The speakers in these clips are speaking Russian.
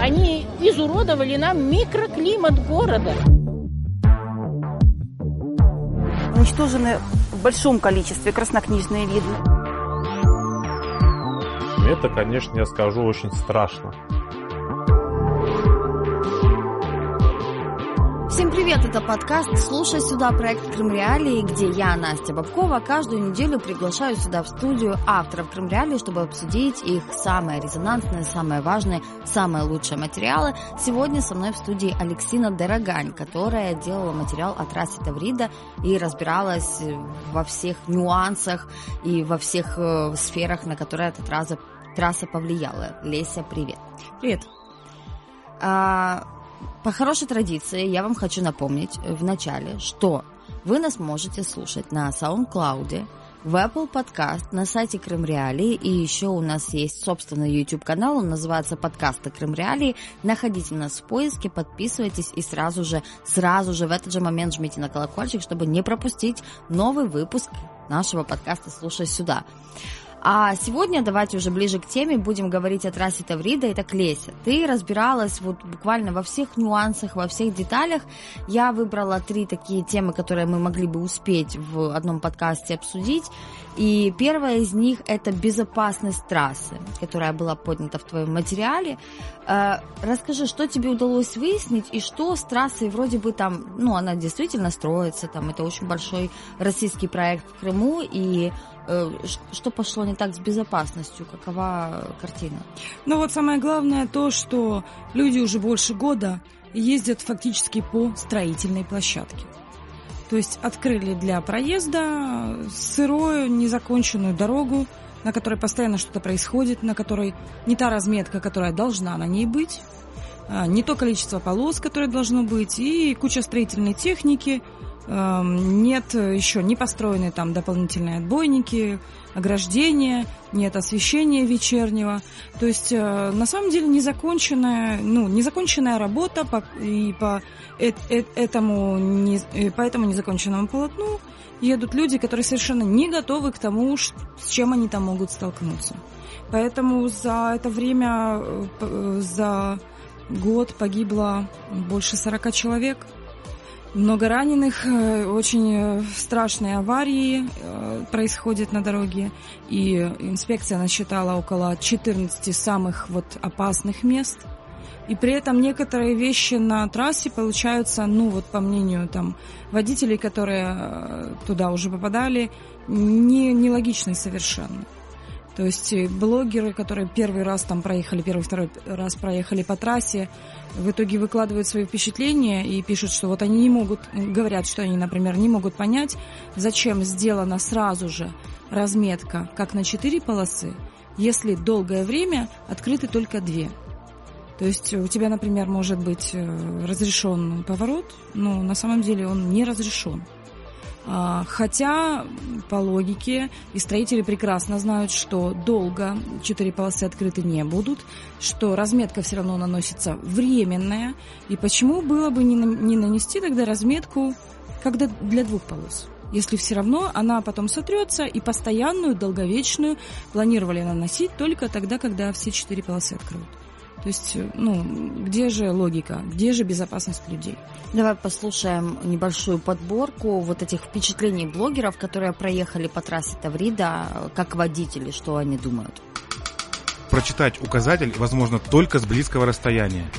Они изуродовали нам микроклимат города. Уничтожены в большом количестве краснокнижные виды. Это, конечно, я скажу, очень страшно. Всем привет, это подкаст «Слушай сюда» проект Крым Реалии, где я, Настя Бабкова, каждую неделю приглашаю сюда в студию авторов Крым Реалии, чтобы обсудить их самые резонансные, самые важные, самые лучшие материалы. Сегодня со мной в студии Алексина Дорогань, которая делала материал о трассе Таврида и разбиралась во всех нюансах и во всех э, сферах, на которые эта трасса, трасса повлияла. Леся, привет. Привет. А, по хорошей традиции я вам хочу напомнить в начале, что вы нас можете слушать на SoundCloud, в Apple Podcast, на сайте Крым Реалии, и еще у нас есть собственный YouTube канал, он называется подкасты Крым Реалии. Находите нас в поиске, подписывайтесь и сразу же, сразу же в этот же момент жмите на колокольчик, чтобы не пропустить новый выпуск нашего подкаста «Слушай сюда». А сегодня давайте уже ближе к теме будем говорить о трассе Таврида. Итак, Леся, ты разбиралась вот буквально во всех нюансах, во всех деталях. Я выбрала три такие темы, которые мы могли бы успеть в одном подкасте обсудить. И первая из них это безопасность трассы, которая была поднята в твоем материале. Э, расскажи, что тебе удалось выяснить и что с трассой вроде бы там, ну, она действительно строится, там это очень большой российский проект в Крыму, и что пошло не так с безопасностью? Какова картина? Ну вот самое главное то, что люди уже больше года ездят фактически по строительной площадке. То есть открыли для проезда сырую, незаконченную дорогу, на которой постоянно что-то происходит, на которой не та разметка, которая должна на ней быть, а, не то количество полос, которое должно быть, и куча строительной техники – нет еще не построены там дополнительные отбойники, ограждения, нет освещения вечернего. То есть э, на самом деле незаконченная, ну, незаконченная работа по, и по э, э, этому, не, по этому незаконченному полотну едут люди, которые совершенно не готовы к тому, с чем они там могут столкнуться. Поэтому за это время, за год погибло больше 40 человек – много раненых, э, очень э, страшные аварии э, происходят на дороге, и инспекция насчитала около 14 самых вот опасных мест. И при этом некоторые вещи на трассе получаются, ну вот по мнению там водителей, которые туда уже попадали, не, нелогичные совершенно. То есть блогеры, которые первый раз там проехали, первый, второй раз проехали по трассе, в итоге выкладывают свои впечатления и пишут, что вот они не могут, говорят, что они, например, не могут понять, зачем сделана сразу же разметка, как на четыре полосы, если долгое время открыты только две. То есть у тебя, например, может быть э, разрешен поворот, но на самом деле он не разрешен. А, хотя, по логике, и строители прекрасно знают, что долго четыре полосы открыты не будут, что разметка все равно наносится временная, и почему было бы не, не нанести тогда разметку, когда для двух полос? Если все равно она потом сотрется, и постоянную, долговечную планировали наносить только тогда, когда все четыре полосы откроют. То есть, ну, где же логика, где же безопасность людей? Давай послушаем небольшую подборку вот этих впечатлений блогеров, которые проехали по трассе Таврида, как водители, что они думают. Прочитать указатель возможно только с близкого расстояния.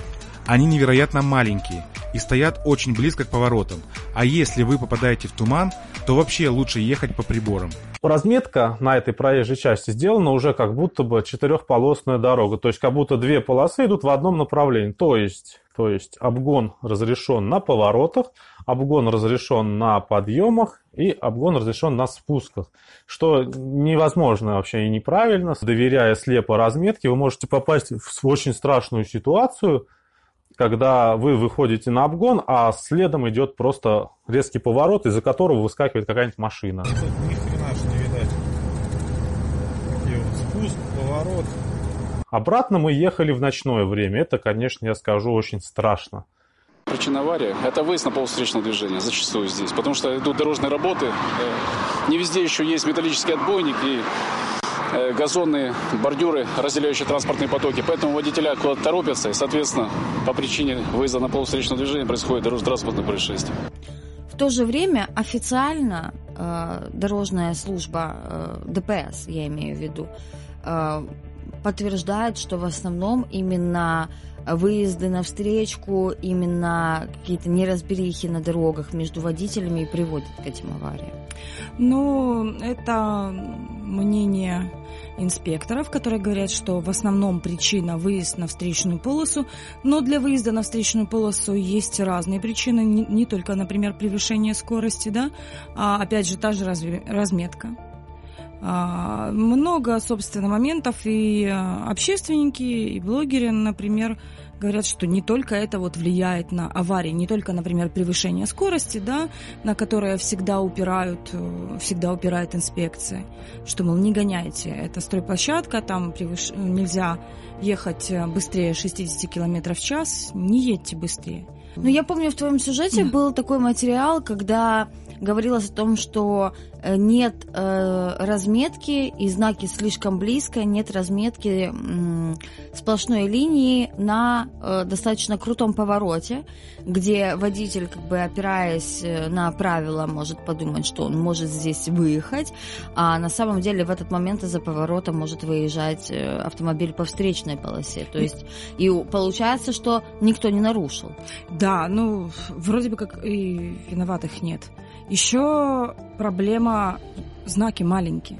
Они невероятно маленькие и стоят очень близко к поворотам, а если вы попадаете в туман, то вообще лучше ехать по приборам. Разметка на этой проезжей части сделана уже как будто бы четырехполосная дорога, то есть как будто две полосы идут в одном направлении. То есть, то есть обгон разрешен на поворотах, обгон разрешен на подъемах и обгон разрешен на спусках, что невозможно вообще и неправильно. Доверяя слепо разметке, вы можете попасть в очень страшную ситуацию, когда вы выходите на обгон, а следом идет просто резкий поворот, из-за которого выскакивает какая-нибудь машина. спуск, поворот. Обратно мы ехали в ночное время. Это, конечно, я скажу, очень страшно. Причина аварии – это выезд на полустречное движение, зачастую здесь. Потому что идут дорожные работы, э, не везде еще есть металлический отбойник, и э, газонные бордюры, разделяющие транспортные потоки. Поэтому водителя куда-то торопятся, и, соответственно, по причине выезда на полустречного движения происходит дорожно-транспортное происшествие. В то же время официально э, дорожная служба э, ДПС, я имею в виду, э, подтверждает, что в основном именно выезды на встречку, именно какие-то неразберихи на дорогах между водителями и приводят к этим авариям. Ну, это мнение инспекторов, которые говорят, что в основном причина выезд на встречную полосу, но для выезда на встречную полосу есть разные причины, не, не только, например, превышение скорости, да, а опять же та же разметка. А, много, собственно, моментов, и а, общественники, и блогеры, например, говорят, что не только это вот влияет на аварии, не только, например, превышение скорости, да, на которое всегда упирают, э, всегда упирает инспекция, что, мол, не гоняйте, это стройплощадка, там превыш... нельзя ехать э, быстрее 60 км в час, не едьте быстрее. Ну, я помню, в твоем сюжете был такой материал, когда говорилось о том, что нет э, разметки и знаки слишком близко, нет разметки э, сплошной линии на э, достаточно крутом повороте, где водитель, как бы опираясь э, на правила, может подумать, что он может здесь выехать, а на самом деле в этот момент из-за поворота может выезжать э, автомобиль по встречной полосе. То есть и получается, что никто не нарушил. Да, ну, вроде бы как и виноватых нет. Еще проблема знаки маленькие.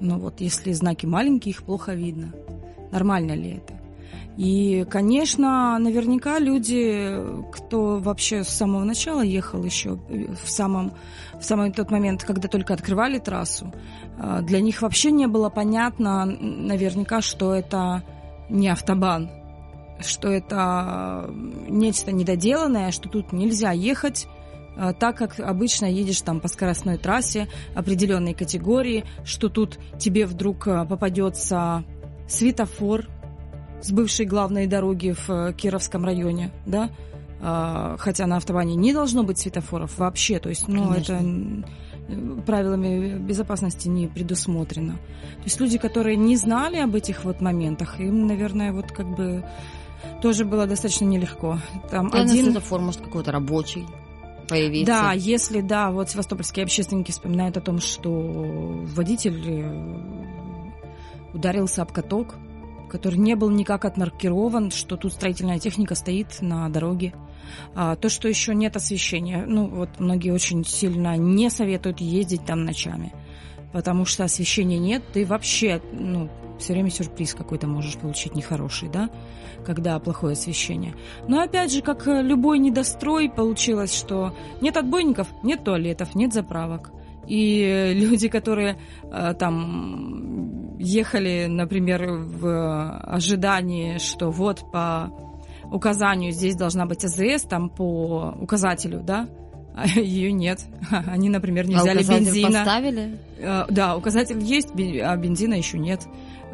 Ну вот, если знаки маленькие, их плохо видно. Нормально ли это? И, конечно, наверняка люди, кто вообще с самого начала ехал еще в самом, в самый тот момент, когда только открывали трассу, а, для них вообще не было понятно наверняка, что это не автобан, что это нечто недоделанное, что тут нельзя ехать Э, так как обычно едешь там по скоростной трассе определенной категории, что тут тебе вдруг э, попадется светофор с бывшей главной дороги в э, Кировском районе, да, хотя на автобане не должно быть светофоров вообще, то есть, ну, Конечно. это правилами безопасности не предусмотрено. То есть люди, которые не знали об этих вот моментах, им, наверное, вот как бы тоже было достаточно нелегко. Там да, один светофор, может, какой-то рабочий появиться. Да, если, да, вот севастопольские общественники вспоминают о том, что водитель э, ударился об каток, который не был никак отмаркирован, что тут строительная техника стоит на дороге. А, то, что еще нет освещения, ну вот многие очень сильно не советуют ездить там ночами, потому что освещения нет, ты вообще, ну, все время сюрприз какой-то можешь получить нехороший, да, когда плохое освещение. Но опять же, как э, любой недострой, получилось, что нет отбойников, нет туалетов, нет заправок. И люди, которые э, там ехали, например, в ожидании, что вот по указанию здесь должна быть АЗС, там по указателю, да, а ее нет. Они, например, не а взяли бензина. поставили? Э, да, указатель есть, а бензина еще нет.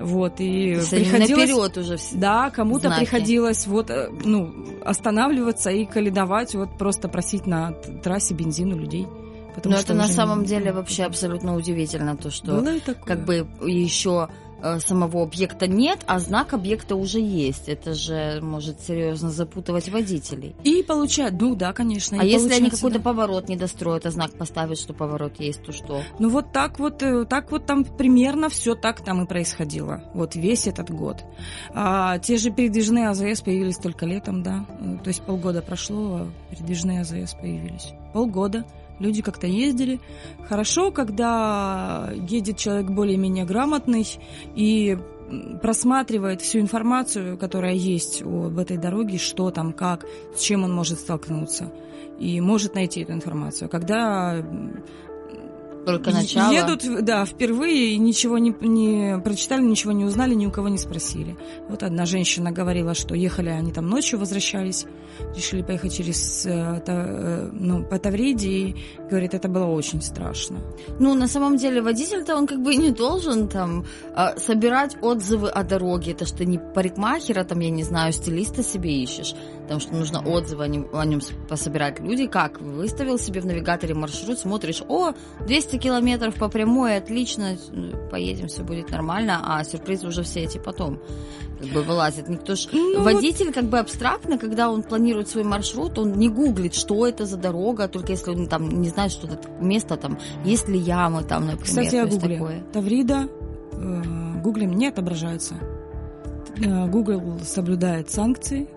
Вот, и То приходилось... наперед уже все Да, кому-то приходилось вот, э, ну, останавливаться и каледовать, вот просто просить на трассе бензин у людей. Но это на самом деле вообще абсолютно удивительно, то, что как бы еще самого объекта нет, а знак объекта уже есть. Это же может серьезно запутывать водителей. И получать, ну да, конечно. А если они какой-то да. поворот не достроят, а знак поставят, что поворот есть, то что? Ну вот так вот, э, так вот там примерно все так там и происходило. Вот весь этот год. А, те же передвижные АЗС появились только летом, да. Э, то есть полгода прошло, а передвижные АЗС появились. Полгода люди как-то ездили. Хорошо, когда едет человек более-менее грамотный и просматривает всю информацию, которая есть об этой дороге, что там, как, с чем он может столкнуться, и может найти эту информацию. Когда только начало. Едут, да, впервые и ничего не, не прочитали, ничего не узнали, ни у кого не спросили. Вот одна женщина говорила, что ехали они там ночью, возвращались, решили поехать через э, э, ну, по Тавриде, и говорит, это было очень страшно. Ну, на самом деле, водитель-то он как бы не должен там э, собирать отзывы о дороге. Это что не парикмахера, там, я не знаю, стилиста себе ищешь. Потому что нужно отзывы о нем, о нем пособирать. Люди как? Выставил себе в навигаторе маршрут, смотришь, о, 200 километров по прямой, отлично, поедем, все будет нормально, а сюрпризы уже все эти потом как бы вылазят. Никто ж... Ну, Водитель вот... как бы абстрактно, когда он планирует свой маршрут, он не гуглит, что это за дорога, только если он там не знает, что это место, там, есть ли ямы там, например. Кстати, я гугле. Такое. Таврида э, гуглем не отображается. Э, Google соблюдает санкции,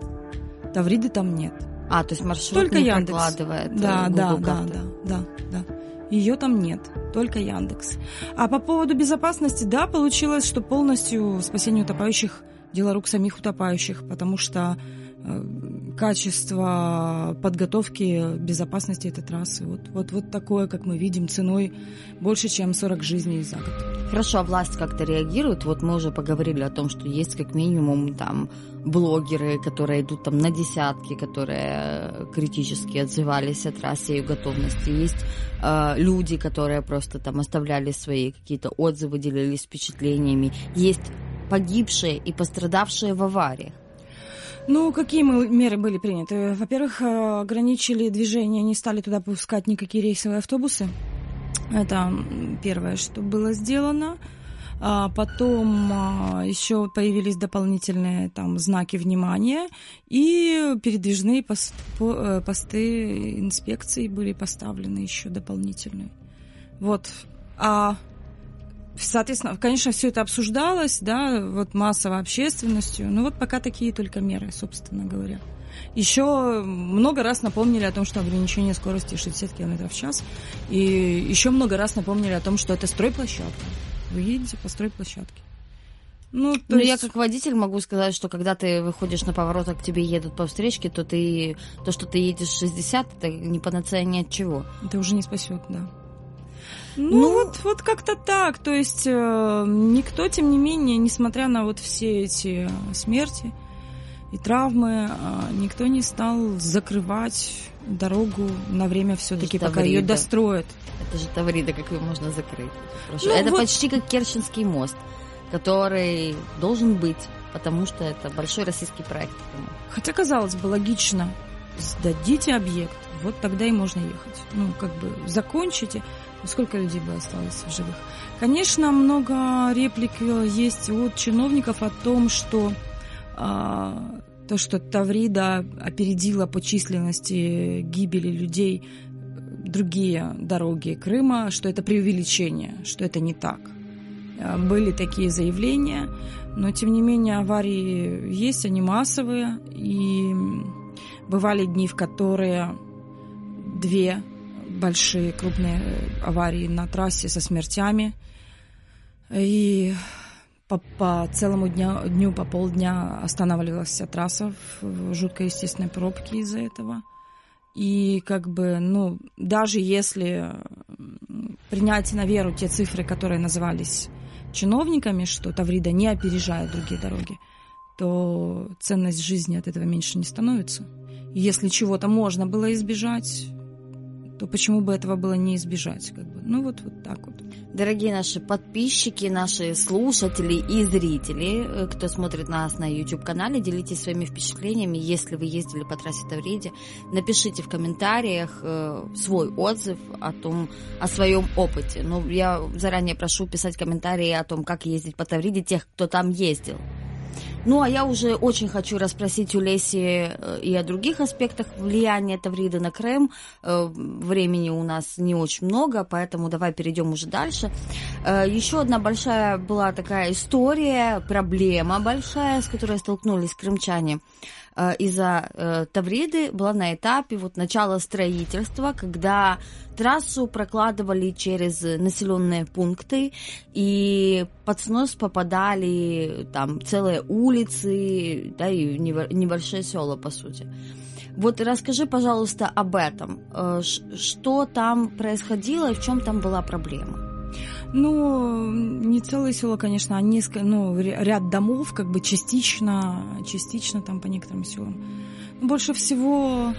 Тавриды там нет. А, то есть маршрут только не Яндекс. прокладывает э, да, да, да, да, да, да. Ее там нет, только Яндекс. А по поводу безопасности, да, получилось, что полностью спасение утопающих дело рук самих утопающих, потому что э, качество подготовки безопасности этой трассы. Вот, вот, вот такое, как мы видим, ценой больше, чем 40 жизней за год. Хорошо, а власть как-то реагирует? Вот мы уже поговорили о том, что есть как минимум там блогеры, которые идут там на десятки, которые критически отзывались о трассе и ее готовности. Есть э, люди, которые просто там оставляли свои какие-то отзывы, делились впечатлениями. Есть погибшие и пострадавшие в авариях. Ну, какие меры были приняты? Во-первых, э, ограничили движение, не стали туда пускать никакие рейсовые автобусы. Это первое, что было сделано. А потом а, еще появились дополнительные там знаки внимания и передвижные пост, э, посты инспекции были поставлены еще дополнительные. Вот. А Соответственно, конечно, все это обсуждалось, да, вот массово общественностью, но вот пока такие только меры, собственно говоря. Еще много раз напомнили о том, что ограничение скорости 60 км в час. И еще много раз напомнили о том, что это стройплощадка. Вы едете по стройплощадке. Ну, то ну есть... я как водитель могу сказать, что когда ты выходишь на поворот, а к тебе едут по встречке, то ты то, что ты едешь 60, это не панацея ни от чего. Это уже не спасет, да. Ну, ну вот, вот как-то так. То есть э, никто, тем не менее, несмотря на вот все эти смерти и травмы, э, никто не стал закрывать дорогу на время все-таки, пока ее достроят. Это же Таврида, как ее можно закрыть? Ну, это вот... почти как Керченский мост, который должен быть, потому что это большой российский проект. Хотя, казалось бы, логично. Сдадите объект, вот тогда и можно ехать. Ну, как бы закончите. Сколько людей бы осталось в живых? Конечно, много реплик э, есть от чиновников о том, что а, то, что Таврида опередила по численности гибели людей другие дороги Крыма, что это преувеличение, что это не так. Э, были такие заявления, но тем не менее аварии есть, они массовые, и бывали дни, в которые две большие крупные аварии на трассе со смертями. И по, по целому дня, дню, по полдня останавливалась вся трасса в жуткой естественной пробке из-за этого. И как бы, ну, даже если принять на веру те цифры, которые назывались чиновниками, что Таврида не опережает другие дороги, то ценность жизни от этого меньше не становится. Если чего-то можно было избежать, то почему бы этого было не избежать? Как бы? Ну вот, вот так вот. Дорогие наши подписчики, наши слушатели и зрители, э, кто смотрит нас на YouTube-канале, делитесь своими впечатлениями, если вы ездили по трассе Тавриде. Напишите в комментариях э, свой отзыв о том, о своем опыте. Ну, я заранее прошу писать комментарии о том, как ездить по Тавриде тех, кто там ездил. Ну, а я уже очень хочу расспросить у Леси э, и о других аспектах влияния Тавриды на Крым. Э, времени у нас не очень много, поэтому давай перейдем уже дальше. Э, еще одна большая была такая история, проблема большая, с которой столкнулись крымчане из-за Тавриды, была на этапе вот начала строительства, когда трассу прокладывали через населенные пункты, и под снос попадали там целые улицы, да, и небольшие села, по сути. Вот расскажи, пожалуйста, об этом. Э, что там происходило и в чем там была проблема? Ну, не целое село, конечно, а несколько, ну, ряд домов, как бы частично, частично там по некоторым селам. Больше всего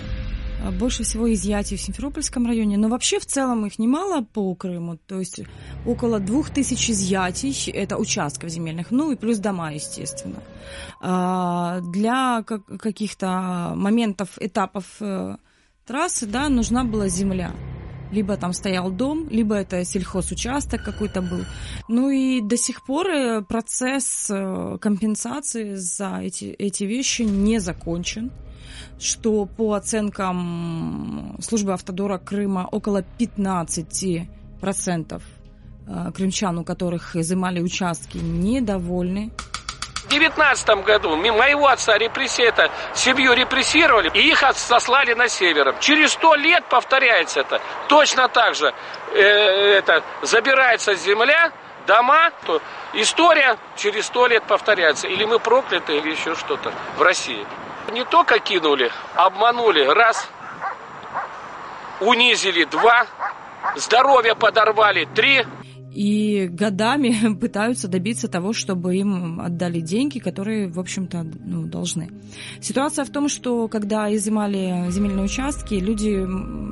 а, больше всего изъятий в Симферопольском районе, но вообще в целом их немало по Крыму, то есть около двух тысяч изъятий, это участков земельных, ну и плюс дома, естественно. А, для каких-то моментов, этапов э, трассы, да, нужна была земля. Либо там стоял дом, либо это сельхозучасток какой-то был. Ну и до сих пор э, процесс э, компенсации за эти, эти вещи не закончен что по оценкам службы автодора Крыма около 15% э, крымчан, у которых изымали участки, недовольны. В 19 году моего отца репрессия, это семью репрессировали, и их сослали на север. Через сто лет повторяется это. Точно так же э, это, забирается земля, дома, то история через сто лет повторяется. Или мы прокляты, или еще что-то в России. Не только кинули, обманули, раз, унизили, два, здоровье подорвали, три, и годами пытаются добиться того, чтобы им отдали деньги, которые, в общем-то, ну, должны. Ситуация в том, что когда изымали земельные участки, люди,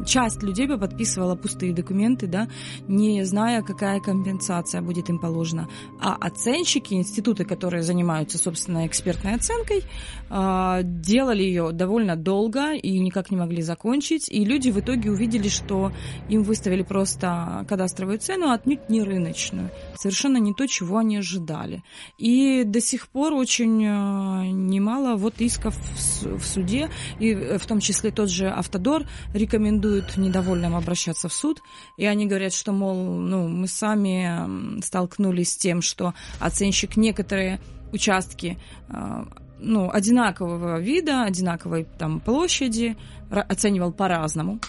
часть людей бы подписывала пустые документы, да, не зная, какая компенсация будет им положена. А оценщики, институты, которые занимаются, собственно, экспертной оценкой, а, делали ее довольно долго и никак не могли закончить. И люди в итоге увидели, что им выставили просто кадастровую цену, отнюдь не рыночную. Совершенно не то, чего они ожидали. И до сих пор очень э, немало вот исков в суде, и э, в том числе тот же Автодор рекомендует недовольным обращаться в суд, и они говорят, что, мол, ну, мы сами столкнулись с тем, что оценщик некоторые участки э, ну, одинакового вида, одинаковой там площади оценивал по-разному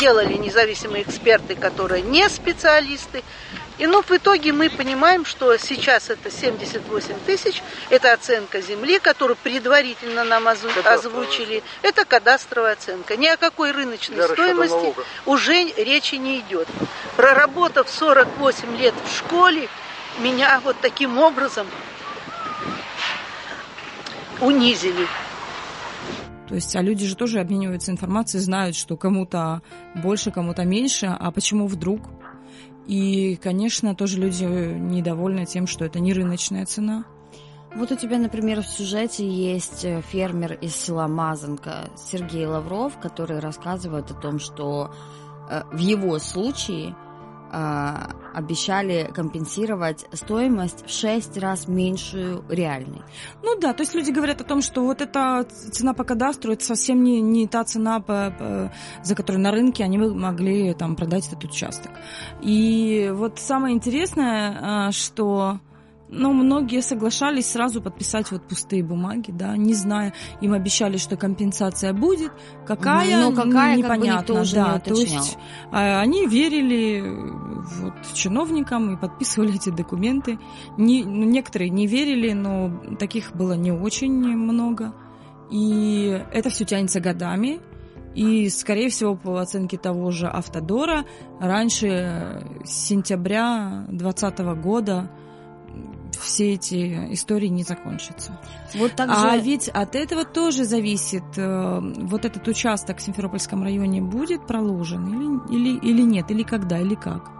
делали независимые эксперты, которые не специалисты. И ну, в итоге мы понимаем, что сейчас это 78 тысяч, это оценка земли, которую предварительно нам озвучили. Это кадастровая оценка. Ни о какой рыночной Для стоимости уже речи не идет. Проработав 48 лет в школе, меня вот таким образом унизили. То есть, а люди же тоже обмениваются информацией, знают, что кому-то больше, кому-то меньше, а почему вдруг? И, конечно, тоже люди недовольны тем, что это не рыночная цена. Вот у тебя, например, в сюжете есть э, фермер из села Мазанка Сергей Лавров, который рассказывает о том, что э, в его случае обещали компенсировать стоимость в 6 раз меньшую реальной. Ну да, то есть люди говорят о том, что вот эта цена по кадастру, это совсем не, не та цена, по, по, за которую на рынке они могли там продать этот участок. И вот самое интересное, что но многие соглашались сразу подписать вот пустые бумаги, да, не зная, им обещали, что компенсация будет, какая, Но какая непонятно, как бы никто да, не то есть а, они верили вот чиновникам и подписывали эти документы. Не, ну, некоторые не верили, но таких было не очень много, и это все тянется годами. И, скорее всего, по оценке того же Автодора, раньше сентября 2020 года все эти истории не закончатся. Вот так а же... ведь от этого тоже зависит, э, вот этот участок в Симферопольском районе будет проложен или, или, или нет, или когда, или как.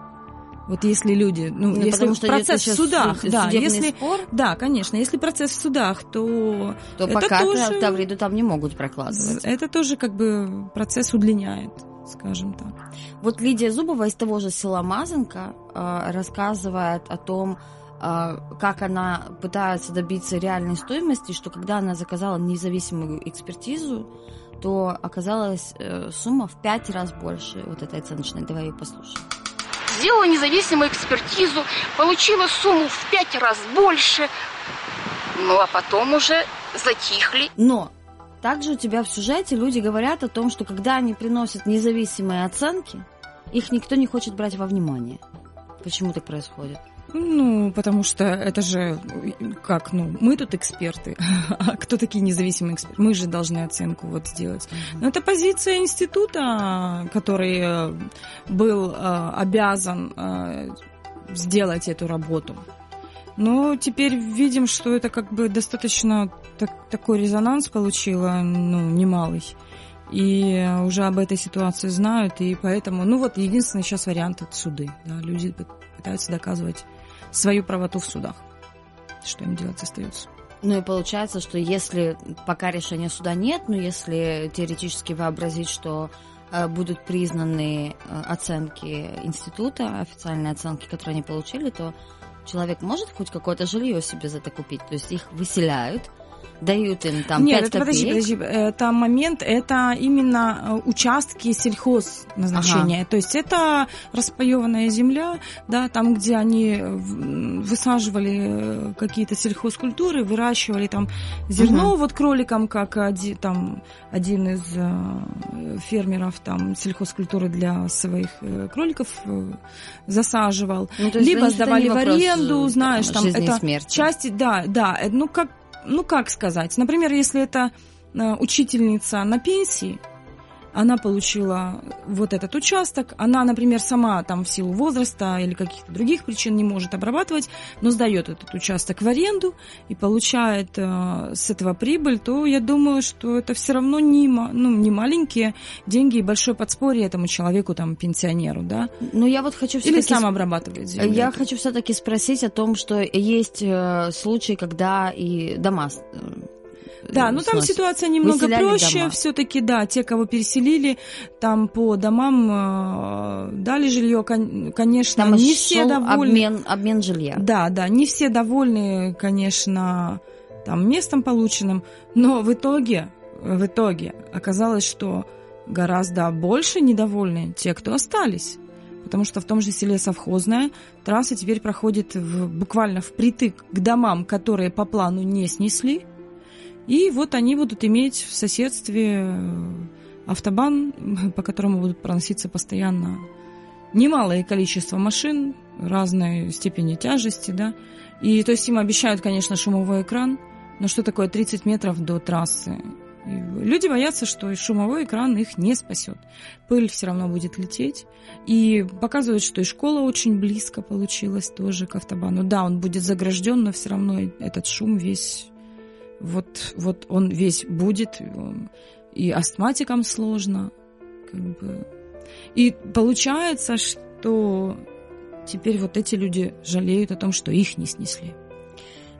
Вот если люди, ну, ну если что процесс в судах, суд, да, если, спор? да, конечно, если процесс в судах, то, то это пока тоже, Тавриду там не могут прокладывать. Это тоже как бы процесс удлиняет скажем так. Вот Лидия Зубова из того же села Мазанка э, рассказывает о том, а, как она пытается добиться реальной стоимости, что когда она заказала независимую экспертизу, то оказалась э, сумма в пять раз больше вот этой оценочной. Давай ее послушаем. Сделала независимую экспертизу, получила сумму в пять раз больше, ну а потом уже затихли. Но также у тебя в сюжете люди говорят о том, что когда они приносят независимые оценки, их никто не хочет брать во внимание. Почему так происходит? Ну, потому что это же, как, ну, мы тут эксперты, а кто такие независимые эксперты? Мы же должны оценку вот сделать. Но это позиция института, который э, был э, обязан э, сделать эту работу. Но теперь видим, что это как бы достаточно так, такой резонанс получило, ну, немалый. И уже об этой ситуации знают, и поэтому, ну вот, единственный сейчас вариант это суды. Да, люди пытаются доказывать свою правоту в судах. Что им делать остается? Ну и получается, что если пока решения суда нет, но если теоретически вообразить, что э, будут признаны э, оценки института, официальные оценки, которые они получили, то человек может хоть какое-то жилье себе за это купить. То есть их выселяют, дают им там Нет, 5 это, подожди, подожди, это момент, это именно э, участки сельхозназначения. То есть это распаеванная земля, да, там, где они э, высаживали э, какие-то сельхозкультуры, выращивали там зерно вот кроликам, как один, там, один из фермеров там сельхозкультуры для своих кроликов засаживал. Ну, Либо сдавали в аренду, знаешь, там, это смерти. части, да, да, ну как, ну как сказать, например, если это э, учительница на пенсии, она получила вот этот участок, она, например, сама там в силу возраста или каких-то других причин не может обрабатывать, но сдает этот участок в аренду и получает э, с этого прибыль, то я думаю, что это все равно не, ну, не маленькие деньги и большое подспорье этому человеку, там, пенсионеру, да? Но я вот хочу Или все-таки... сам обрабатывает землю. Я хочу все-таки спросить о том, что есть э, случаи, когда и дома э, Да, ну там ситуация немного Выселяли проще. Все-таки, да, те, кого переселили, там по домам э, дали жилье, кон- конечно, Там не все довольны. обмен, обмен жилья. Да, да, не все довольны, конечно, там местом полученным, но в итоге, в итоге оказалось, что гораздо больше недовольны те, кто остались. Потому что в том же селе Совхозная трасса теперь проходит в, буквально впритык к домам, которые по плану не снесли. И вот они будут иметь в соседстве э, автобан, по которому будут проноситься постоянно немалое количество машин разной степени тяжести, да. И то есть им обещают, конечно, шумовой экран, но что такое 30 метров до трассы? Люди боятся, что и шумовой экран их не спасет. Пыль все равно будет лететь. И показывают, что и школа очень близко получилась тоже к автобану. Да, он будет загражден, но все равно этот шум весь вот, вот он весь будет, и астматикам сложно, как бы. И получается, что теперь вот эти люди жалеют о том, что их не снесли.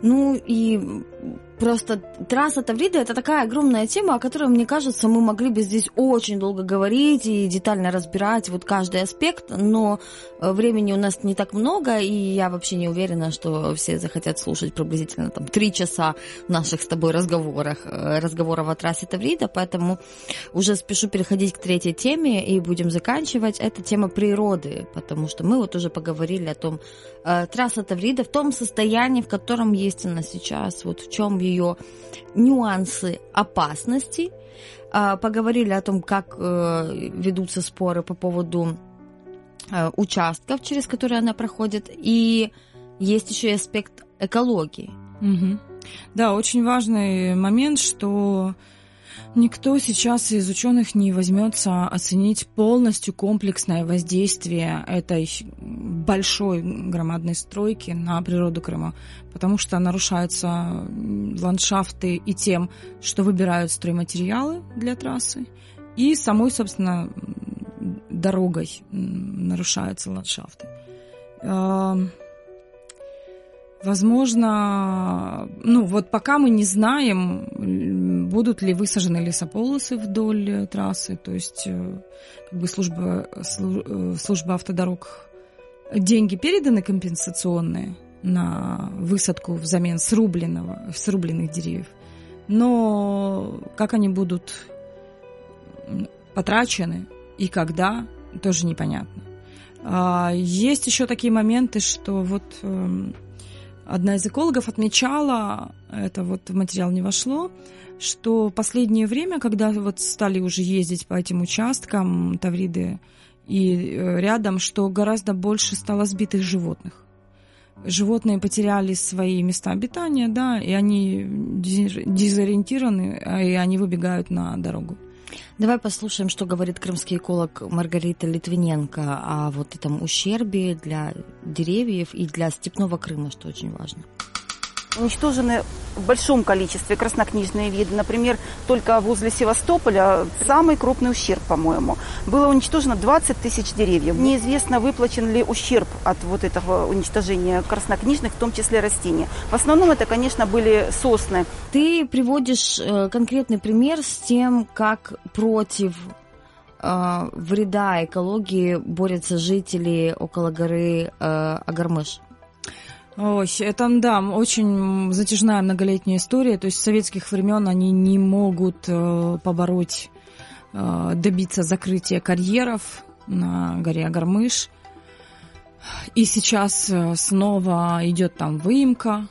Ну и просто трасса Таврида это такая огромная тема, о которой, мне кажется, мы могли бы здесь очень долго говорить и детально разбирать вот каждый аспект, но э, времени у нас не так много, и я вообще не уверена, что все захотят слушать приблизительно там три часа наших с тобой разговорах, э, разговоров о трассе Таврида, поэтому уже спешу переходить к третьей теме и будем заканчивать. Это тема природы, потому что мы вот уже поговорили о том, э, трасса Таврида в том состоянии, в котором есть она сейчас, вот в чем ее нюансы опасности. А, Поговорили о том, как э, ведутся споры по поводу э, участков, через которые она проходит, и есть еще и аспект экологии. Мгм. Да, очень важный момент, что никто сейчас из ученых не возьмется оценить полностью комплексное воздействие этой большой громадной стройки на природу Крыма, потому что нарушаются ландшафты и тем, что выбирают стройматериалы для трассы, и самой, собственно, дорогой нарушаются ландшафты. Возможно, ну вот пока мы не знаем, будут ли высажены лесополосы вдоль э, трассы, то есть э, как бы служба, слу- э, служба автодорог, деньги переданы компенсационные на высадку взамен срубленного, срубленных деревьев, но как они будут потрачены и когда, тоже непонятно. А, Есть еще такие моменты, что вот эм, одна из экологов отмечала, это вот в материал не вошло, что последнее время, когда вот стали уже ездить по этим участкам Тавриды и э, рядом, что гораздо больше стало сбитых животных. Животные потеряли свои места обитания, да, и они дезори- дезориентированы, а, и они выбегают на дорогу. Давай послушаем, что говорит крымский эколог Маргарита Литвиненко о вот этом ущербе для деревьев и для степного Крыма, что очень важно. Уничтожены в большом количестве краснокнижные виды. Например, только возле Севастополя самый крупный ущерб, по-моему. Было уничтожено 20 тысяч деревьев. Неизвестно, выплачен ли ущерб от вот этого уничтожения краснокнижных, в том числе растений. В основном это, конечно, были сосны. Ты приводишь э, конкретный пример с тем, как против э, вреда экологии борются жители около горы э, Агармыш. Ой, это, да, очень затяжная многолетняя история. То есть с советских времен они не могут э, побороть, э, добиться закрытия карьеров на горе Агармыш. И сейчас э, снова идет там выемка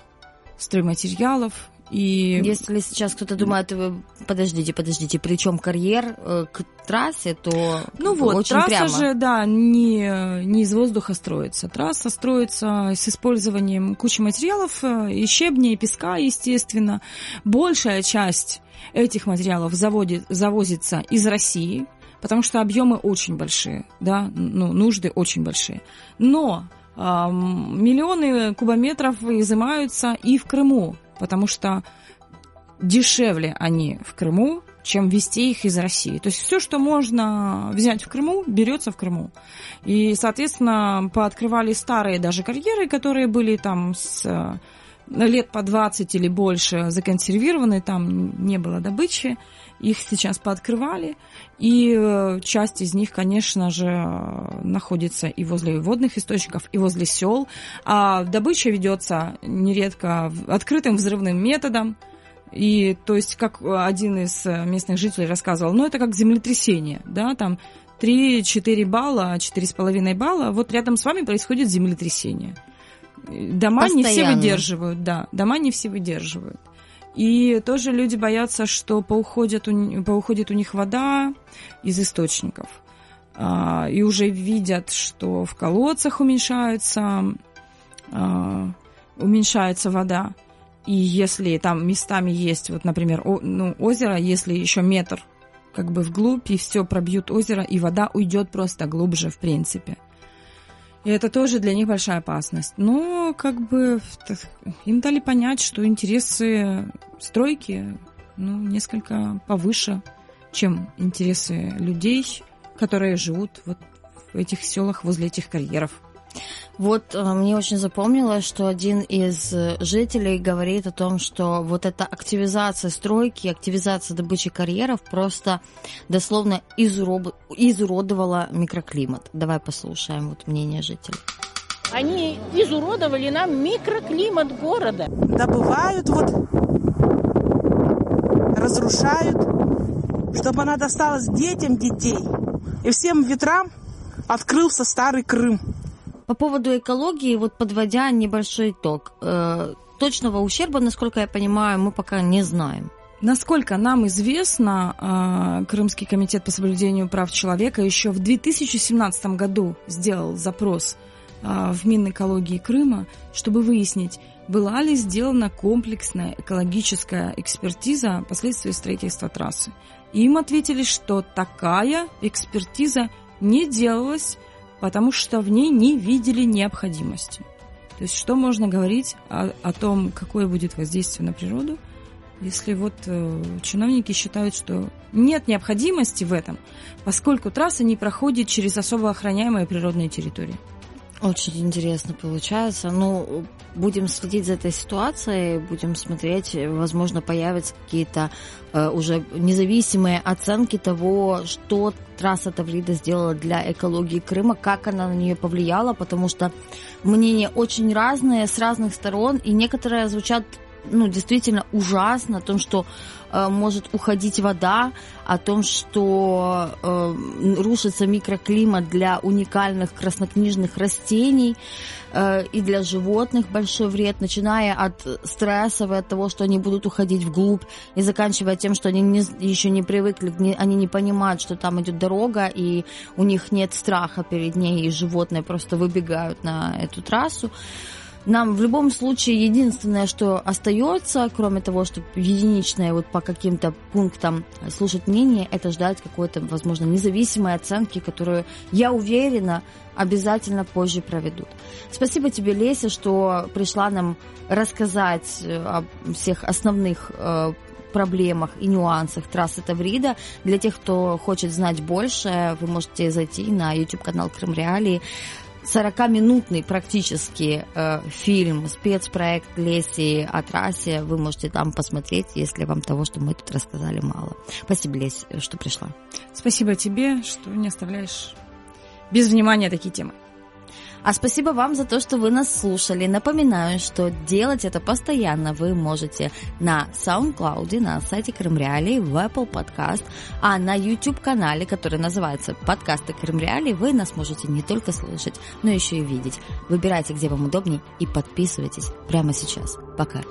стройматериалов. И... Если сейчас кто-то думает, вы подождите, подождите, причем карьер э, к трассе, то ну вот очень трасса прямо. же, да, не не из воздуха строится. Трасса строится с использованием кучи материалов, э, и щебня, и песка, естественно. Большая часть этих материалов заводит, завозится из России, потому что объемы очень большие, да, ну нужды очень большие. Но э, миллионы кубометров изымаются и в Крыму потому что дешевле они в Крыму, чем везти их из России. То есть все, что можно взять в Крыму, берется в Крыму. И, соответственно, пооткрывали старые даже карьеры, которые были там с э, лет по 20 или больше законсервированы, там не было добычи. Их сейчас пооткрывали, и э, часть из них, конечно же, находится и возле водных источников, и возле сел. А добыча ведется нередко открытым взрывным методом, и то есть, как один из местных жителей рассказывал, ну, это как землетрясение, да, там 3-4 балла, 4,5 балла, вот рядом с вами происходит землетрясение. Дома Постоянно. не все выдерживают, да, дома не все выдерживают. И тоже люди боятся, что поуходит у, поуходит у них вода из источников. А, и уже видят, что в колодцах уменьшается, а, уменьшается вода. И если там местами есть, вот, например, о, ну, озеро, если еще метр как бы вглубь, и все пробьют озеро, и вода уйдет просто глубже, в принципе. И это тоже для них большая опасность. Но как бы им дали понять, что интересы стройки ну, несколько повыше, чем интересы людей, которые живут вот в этих селах возле этих карьеров. Вот э, мне очень запомнилось, что один из жителей говорит о том, что вот эта активизация стройки, активизация добычи карьеров просто дословно изуроб... изуродовала микроклимат. Давай послушаем вот мнение жителей. Они изуродовали нам микроклимат города. Добывают вот, разрушают, чтобы она досталась детям детей. И всем ветрам открылся старый Крым. По поводу экологии, вот подводя небольшой итог, э, точного ущерба, насколько я понимаю, мы пока не знаем. Насколько нам известно, э, Крымский комитет по соблюдению прав человека еще в 2017 году сделал запрос э, в Минэкологии Крыма, чтобы выяснить, была ли сделана комплексная экологическая экспертиза последствий строительства трассы. Им ответили, что такая экспертиза не делалась потому что в ней не видели необходимости. То есть что можно говорить о, о том, какое будет воздействие на природу, если вот э, чиновники считают, что нет необходимости в этом, поскольку трасса не проходит через особо охраняемые природные территории. Очень интересно получается. Ну, будем следить за этой ситуацией, будем смотреть, возможно, появятся какие-то э, уже независимые оценки того, что трасса Таврида сделала для экологии Крыма, как она на нее повлияла, потому что мнения очень разные, с разных сторон, и некоторые звучат ну, действительно ужасно, о том, что э, может уходить вода, о том, что э, рушится микроклимат для уникальных краснокнижных растений э, и для животных большой вред, начиная от стрессов и от того, что они будут уходить вглубь, и заканчивая тем, что они не, еще не привыкли, не, они не понимают, что там идет дорога, и у них нет страха перед ней, и животные просто выбегают на эту трассу. Нам в любом случае единственное, что остается, кроме того, чтобы единичное вот по каким-то пунктам слушать мнение, это ждать какой-то, возможно, независимой оценки, которую, я уверена, обязательно позже проведут. Спасибо тебе, Леся, что пришла нам рассказать э, о всех основных э, проблемах и нюансах трассы Таврида. Для тех, кто хочет знать больше, вы можете зайти на YouTube-канал Крым Реалии. 40-минутный практически э, фильм, спецпроект Леси о трассе. Вы можете там посмотреть, если вам того, что мы тут рассказали, мало. Спасибо, Лесь, что пришла. Спасибо тебе, что не оставляешь без внимания такие темы. А спасибо вам за то, что вы нас слушали. Напоминаю, что делать это постоянно вы можете на SoundCloud, на сайте Крымреалии, в Apple Podcast, а на YouTube-канале, который называется «Подкасты Крымреалии», вы нас можете не только слышать, но еще и видеть. Выбирайте, где вам удобнее, и подписывайтесь прямо сейчас. Пока.